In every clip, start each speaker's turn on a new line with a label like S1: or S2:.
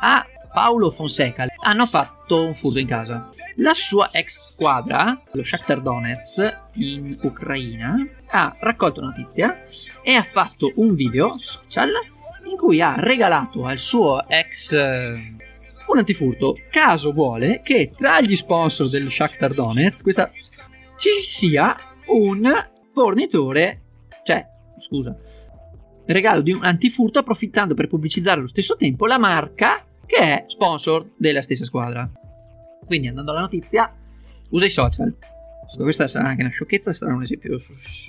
S1: a Paolo Fonseca hanno fatto un furto in casa. La sua ex squadra, lo Shakhtar Donetsk in Ucraina, ha raccolto notizia e ha fatto un video social in cui ha regalato al suo ex eh, un antifurto. Caso vuole che tra gli sponsor del Shakhtar Donetsk questa ci sia un fornitore, cioè, scusa, regalo di un antifurto approfittando per pubblicizzare allo stesso tempo la marca che è sponsor della stessa squadra. Quindi andando alla notizia, usa i social. Questa sarà anche una sciocchezza, sarà un esempio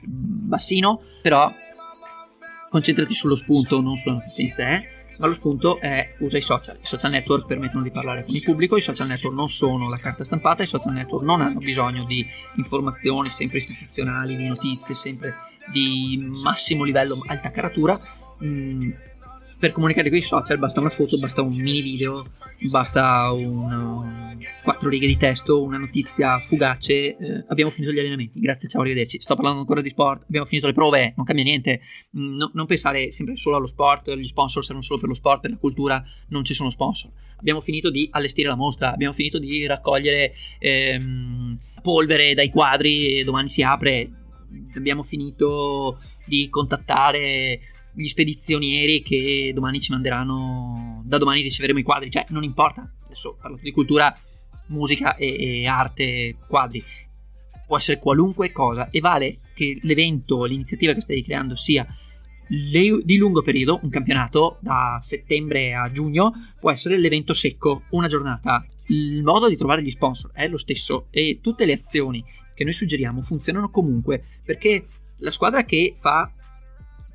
S1: bassino, però concentrati sullo spunto, non sulla notizia in sé ma lo spunto è usa i social. I social network permettono di parlare con il pubblico, i social network non sono la carta stampata, i social network non hanno bisogno di informazioni sempre istituzionali, di notizie sempre di massimo livello, alta caratura. Mm, per comunicare con i social basta una foto, basta un mini video, basta un, quattro righe di testo, una notizia fugace. Eh, abbiamo finito gli allenamenti, grazie, ciao, arrivederci. Sto parlando ancora di sport, abbiamo finito le prove, non cambia niente. Mm, no, non pensare sempre solo allo sport, gli sponsor servono solo per lo sport, per la cultura non ci sono sponsor. Abbiamo finito di allestire la mostra, abbiamo finito di raccogliere ehm, polvere dai quadri, domani si apre. Abbiamo finito di contattare gli spedizionieri che domani ci manderanno, da domani riceveremo i quadri, cioè non importa, adesso parlo di cultura, musica e, e arte, quadri, può essere qualunque cosa e vale che l'evento, l'iniziativa che stai creando sia di lungo periodo, un campionato da settembre a giugno, può essere l'evento secco, una giornata. Il modo di trovare gli sponsor è lo stesso e tutte le azioni che noi suggeriamo funzionano comunque perché la squadra che fa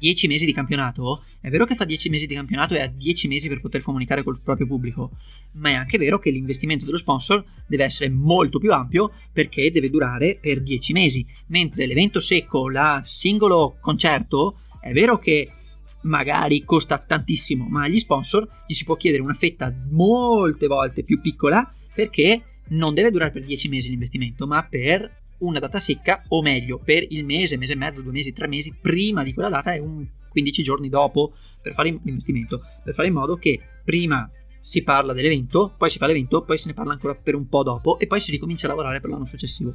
S1: 10 mesi di campionato, è vero che fa 10 mesi di campionato e ha 10 mesi per poter comunicare col proprio pubblico, ma è anche vero che l'investimento dello sponsor deve essere molto più ampio perché deve durare per 10 mesi, mentre l'evento secco, la singolo concerto, è vero che magari costa tantissimo, ma agli sponsor gli si può chiedere una fetta molte volte più piccola perché non deve durare per 10 mesi l'investimento, ma per una data secca, o meglio, per il mese, mese e mezzo, due mesi, tre mesi prima di quella data e un 15 giorni dopo per fare l'investimento, per fare in modo che prima si parla dell'evento, poi si fa l'evento, poi se ne parla ancora per un po' dopo e poi si ricomincia a lavorare per l'anno successivo.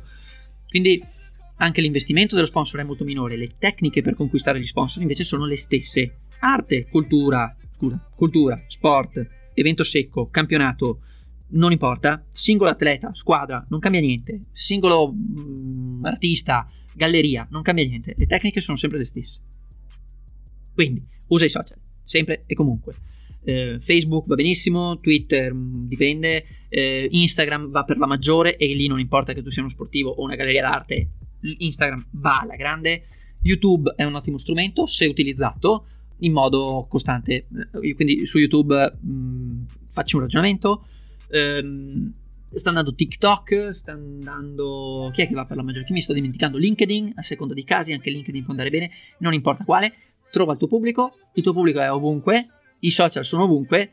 S1: Quindi anche l'investimento dello sponsor è molto minore, le tecniche per conquistare gli sponsor invece sono le stesse. Arte, cultura, cultura, sport, evento secco, campionato, non importa, singolo atleta, squadra, non cambia niente, singolo mh, mm, artista, galleria, non cambia niente, le tecniche sono sempre le stesse. Quindi usa i social, sempre e comunque. Eh, Facebook va benissimo, Twitter mh, mm, dipende, eh, Instagram va per la maggiore e lì non importa che tu sia uno sportivo o una galleria d'arte, Instagram va alla grande. YouTube è un ottimo strumento se utilizzato in modo costante. Eh, quindi su YouTube mh, mm, faccio un ragionamento Ehm, sta andando TikTok, sta andando. Chi è che va per la maggiore? Chi mi sto dimenticando? LinkedIn, a seconda dei casi, anche LinkedIn può andare bene, non importa quale. Trova il tuo pubblico, il tuo pubblico è ovunque, i social sono ovunque,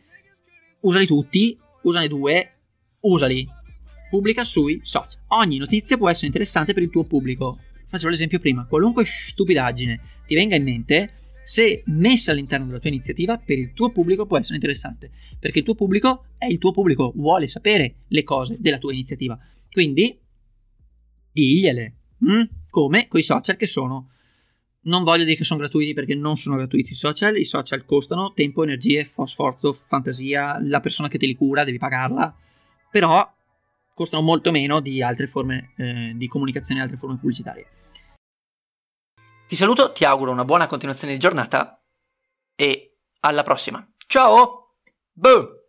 S1: usali tutti, usane due, usali. Pubblica sui social. Ogni notizia può essere interessante per il tuo pubblico. Faccio l'esempio prima, qualunque stupidaggine ti venga in mente, se messa all'interno della tua iniziativa, per il tuo pubblico può essere interessante, perché il tuo pubblico è il tuo pubblico, vuole sapere le cose della tua iniziativa. Quindi, digliele, hm? come con i social che sono. Non voglio dire che sono gratuiti perché non sono gratuiti i social, i social costano tempo, energie, sforzo, fantasia, la persona che te li cura devi pagarla, però costano molto meno di altre forme eh, di comunicazione, altre forme pubblicitarie. Ti saluto, ti auguro una buona continuazione di giornata e alla prossima. Ciao! Boom!